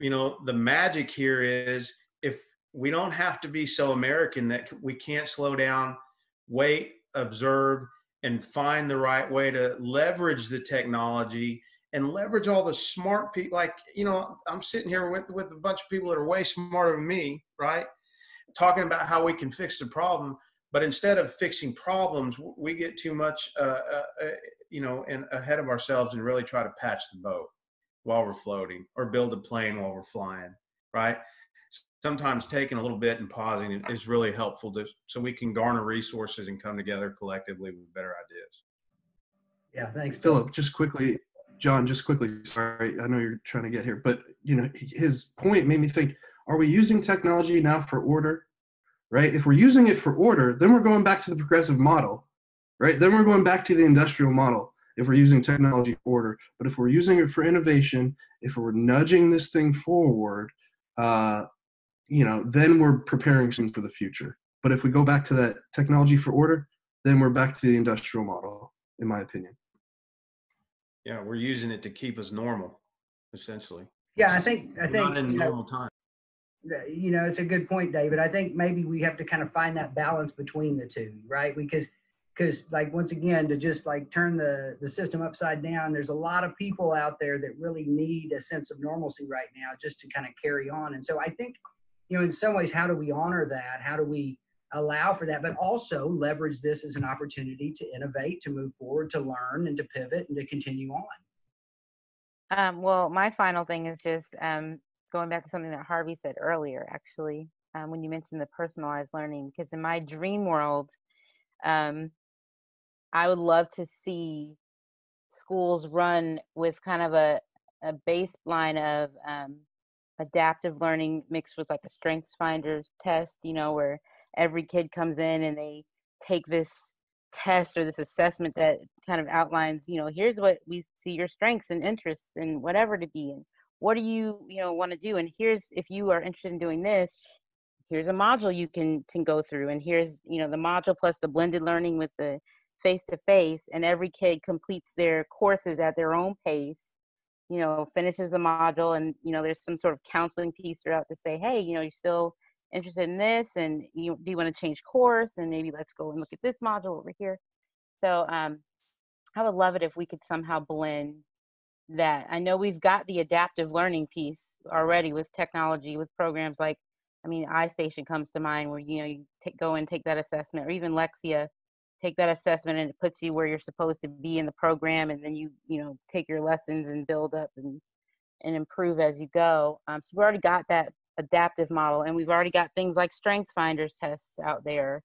you know the magic here is if we don't have to be so American that we can't slow down, wait, observe, and find the right way to leverage the technology and leverage all the smart people. Like, you know, I'm sitting here with, with a bunch of people that are way smarter than me, right? Talking about how we can fix the problem. But instead of fixing problems, we get too much, uh, uh, uh, you know, in, ahead of ourselves and really try to patch the boat while we're floating or build a plane while we're flying, right? sometimes taking a little bit and pausing is really helpful to so we can garner resources and come together collectively with better ideas. Yeah, thanks, Philip, just quickly, John, just quickly. Sorry, I know you're trying to get here, but you know, his point made me think: Are we using technology now for order? Right. If we're using it for order, then we're going back to the progressive model, right? Then we're going back to the industrial model. If we're using technology for order, but if we're using it for innovation, if we're nudging this thing forward, uh, you know, then we're preparing for the future. But if we go back to that technology for order, then we're back to the industrial model, in my opinion. Yeah, we're using it to keep us normal, essentially. Yeah, I think I think not in you know, normal time. you know it's a good point david i think maybe we have to kind of find that balance between the two right because because like once again to just like turn the the system upside down there's a lot of people out there that really need a sense of normalcy right now just to kind of carry on and so i think you know in some ways how do we honor that how do we allow for that but also leverage this as an opportunity to innovate to move forward to learn and to pivot and to continue on. Um, well, my final thing is just um, going back to something that Harvey said earlier, actually, um, when you mentioned the personalized learning, because in my dream world, um, I would love to see schools run with kind of a, a baseline of um, adaptive learning mixed with like a strengths finders test, you know, where every kid comes in and they take this test or this assessment that kind of outlines, you know, here's what we see your strengths and interests and whatever to be and what do you, you know, want to do and here's if you are interested in doing this, here's a module you can can go through and here's, you know, the module plus the blended learning with the face to face and every kid completes their courses at their own pace you know finishes the module and you know there's some sort of counseling piece throughout to say hey you know you're still interested in this and you do you want to change course and maybe let's go and look at this module over here? So um i would love it if we could somehow blend that. I know we've got the adaptive learning piece already with technology with programs like i mean istation comes to mind where you know you take, go and take that assessment or even lexia take that assessment and it puts you where you're supposed to be in the program and then you you know take your lessons and build up and and improve as you go. Um, so we already got that adaptive model and we've already got things like strength finders tests out there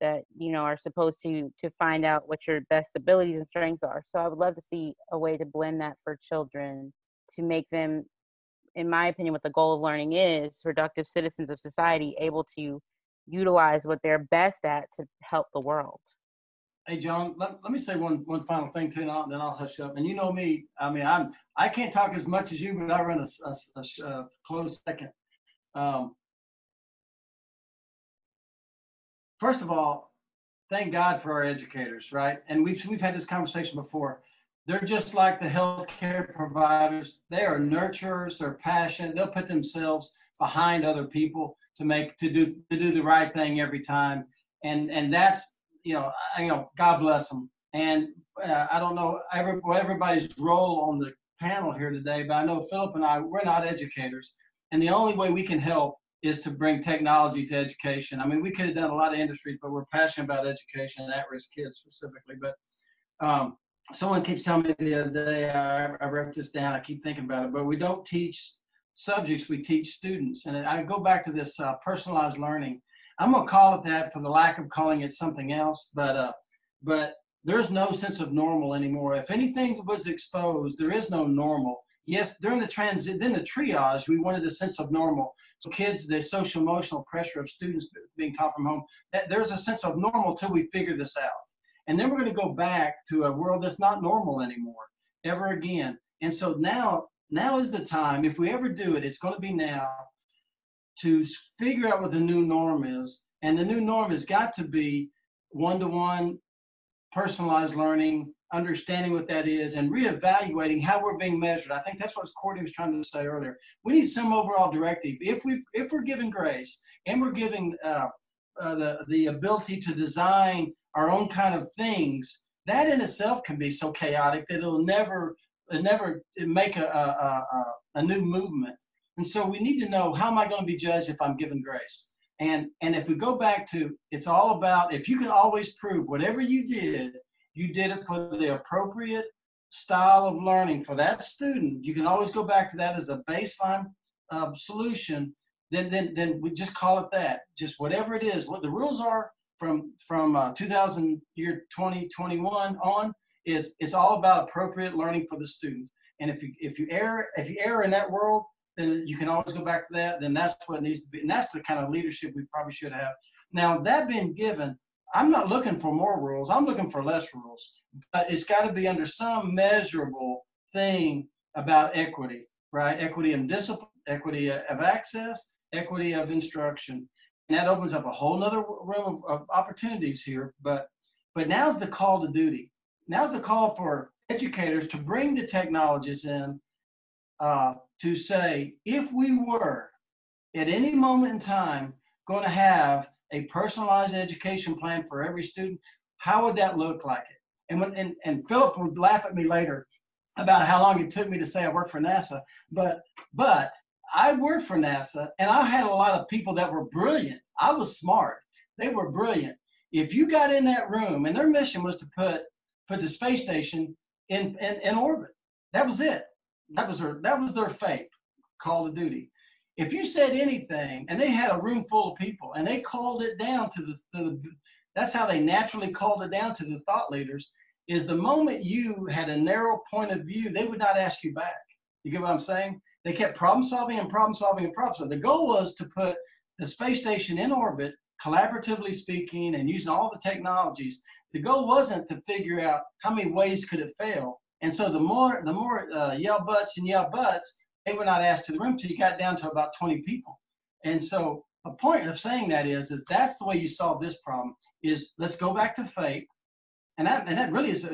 that you know are supposed to to find out what your best abilities and strengths are so i would love to see a way to blend that for children to make them in my opinion what the goal of learning is productive citizens of society able to utilize what they're best at to help the world Hey, John, let, let me say one, one final thing too, and then I'll hush up. And you know me, I mean, I'm, I can't talk as much as you, but I run a, a a a uh, closed second. Um, First of all, thank God for our educators, right? And we've, we've had this conversation before. They're just like the healthcare providers. They are nurturers, they're passionate. They'll put themselves behind other people to make, to do, to do the right thing every time. And, and that's, you know, I, you know, God bless them. And uh, I don't know every, everybody's role on the panel here today, but I know Philip and I, we're not educators. And the only way we can help is to bring technology to education. I mean, we could have done a lot of industries, but we're passionate about education and at-risk kids specifically. But um, someone keeps telling me the other day, I, I wrote this down, I keep thinking about it, but we don't teach subjects, we teach students. And I go back to this uh, personalized learning. I'm gonna call it that for the lack of calling it something else, but uh, but there's no sense of normal anymore. If anything was exposed, there is no normal. Yes, during the transit, then the triage, we wanted a sense of normal. So kids, the social emotional pressure of students being taught from home, that there's a sense of normal till we figure this out. and then we're going to go back to a world that's not normal anymore ever again. And so now, now is the time. If we ever do it, it's going to be now to figure out what the new norm is. And the new norm has got to be one-to-one personalized learning, understanding what that is, and reevaluating how we're being measured. I think that's what Courtney was trying to say earlier. We need some overall directive. If we if we're giving grace and we're giving uh, uh, the the ability to design our own kind of things, that in itself can be so chaotic that it'll never it'll never make a, a, a, a new movement. And so we need to know how am I going to be judged if I'm given grace? And and if we go back to it's all about if you can always prove whatever you did, you did it for the appropriate style of learning for that student. You can always go back to that as a baseline uh, solution. Then then then we just call it that. Just whatever it is. What the rules are from from uh, 2000 year 2021 on is it's all about appropriate learning for the student. And if you if you err if you err in that world, then you can always go back to that. Then that's what needs to be, and that's the kind of leadership we probably should have. Now that being given, I'm not looking for more rules. I'm looking for less rules, but it's got to be under some measurable thing about equity, right? Equity of discipline, equity of access, equity of instruction, and that opens up a whole nother room of, of opportunities here. But but now's the call to duty. Now's the call for educators to bring the technologies in uh, to say if we were at any moment in time going to have a personalized education plan for every student, how would that look like it? And when and, and Philip would laugh at me later about how long it took me to say I worked for NASA, but but I worked for NASA and I had a lot of people that were brilliant. I was smart. They were brilliant. If you got in that room and their mission was to put put the space station in, in, in orbit, that was it. That was their that was their fate, call of duty. If you said anything, and they had a room full of people, and they called it down to the, to the that's how they naturally called it down to the thought leaders. Is the moment you had a narrow point of view, they would not ask you back. You get what I'm saying? They kept problem solving and problem solving and problem solving. The goal was to put the space station in orbit, collaboratively speaking, and using all the technologies. The goal wasn't to figure out how many ways could it fail. And so the more the more uh, yell butts and yell butts, they were not asked to the room until you got down to about 20 people. And so a point of saying that is, is that's the way you solve this problem is let's go back to FAPE. And that, and that really is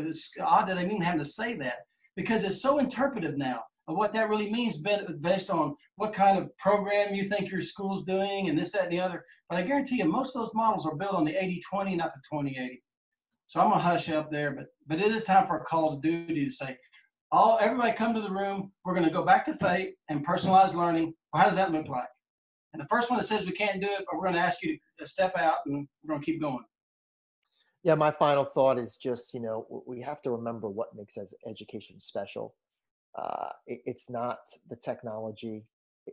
odd that I even having to say that because it's so interpretive now of what that really means based on what kind of program you think your school's doing and this, that, and the other. But I guarantee you, most of those models are built on the 80-20, not the 20-80. So I'm gonna hush up there, but but it is time for a call to duty to say, all everybody come to the room. We're gonna go back to FAPE and personalized learning. Well, how does that look like? And the first one that says we can't do it, but we're gonna ask you to step out and we're gonna keep going. Yeah, my final thought is just you know we have to remember what makes us education special. Uh, it, it's not the technology,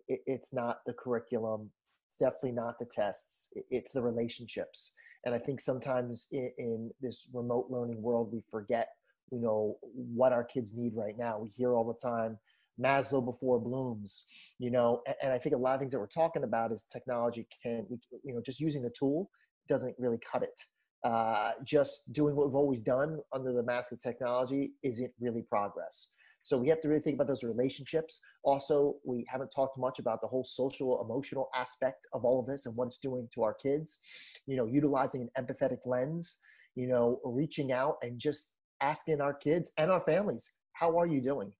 it, it's not the curriculum, it's definitely not the tests. It, it's the relationships and I think sometimes in, in this remote learning world, we forget, you know, what our kids need right now. We hear all the time, Maslow before Bloom's, you know, and, and, I think a lot of things that we're talking about is technology can, you know, just using the tool doesn't really cut it. Uh, just doing what we've always done under the mask of technology isn't really progress. So we have to really think about those relationships. Also, we haven't talked much about the whole social, emotional aspect of all of this and what it's doing to our kids. You know, utilizing an empathetic lens, you know, reaching out and just asking our kids and our families, how are you doing?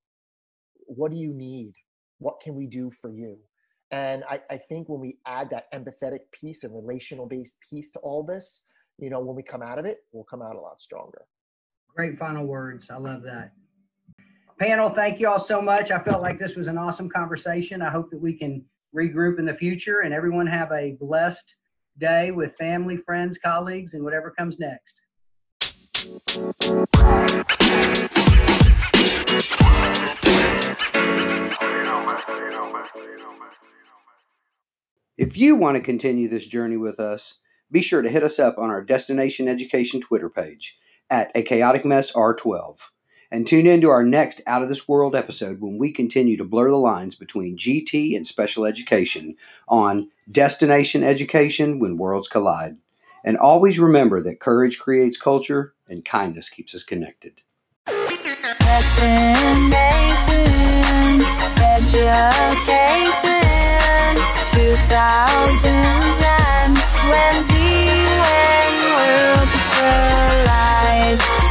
What do you need? What can we do for you? And I, I think when we add that empathetic piece and relational based piece to all this, you know, when we come out of it, we'll come out a lot stronger. Great final words. I love that. Panel, thank you all so much. I felt like this was an awesome conversation. I hope that we can regroup in the future and everyone have a blessed day with family, friends, colleagues, and whatever comes next. If you want to continue this journey with us, be sure to hit us up on our Destination Education Twitter page at A Chaotic Mess R12. And tune in to our next Out of This World episode when we continue to blur the lines between GT and special education on Destination Education When Worlds Collide. And always remember that courage creates culture and kindness keeps us connected. Destination Education 2020 when worlds collide.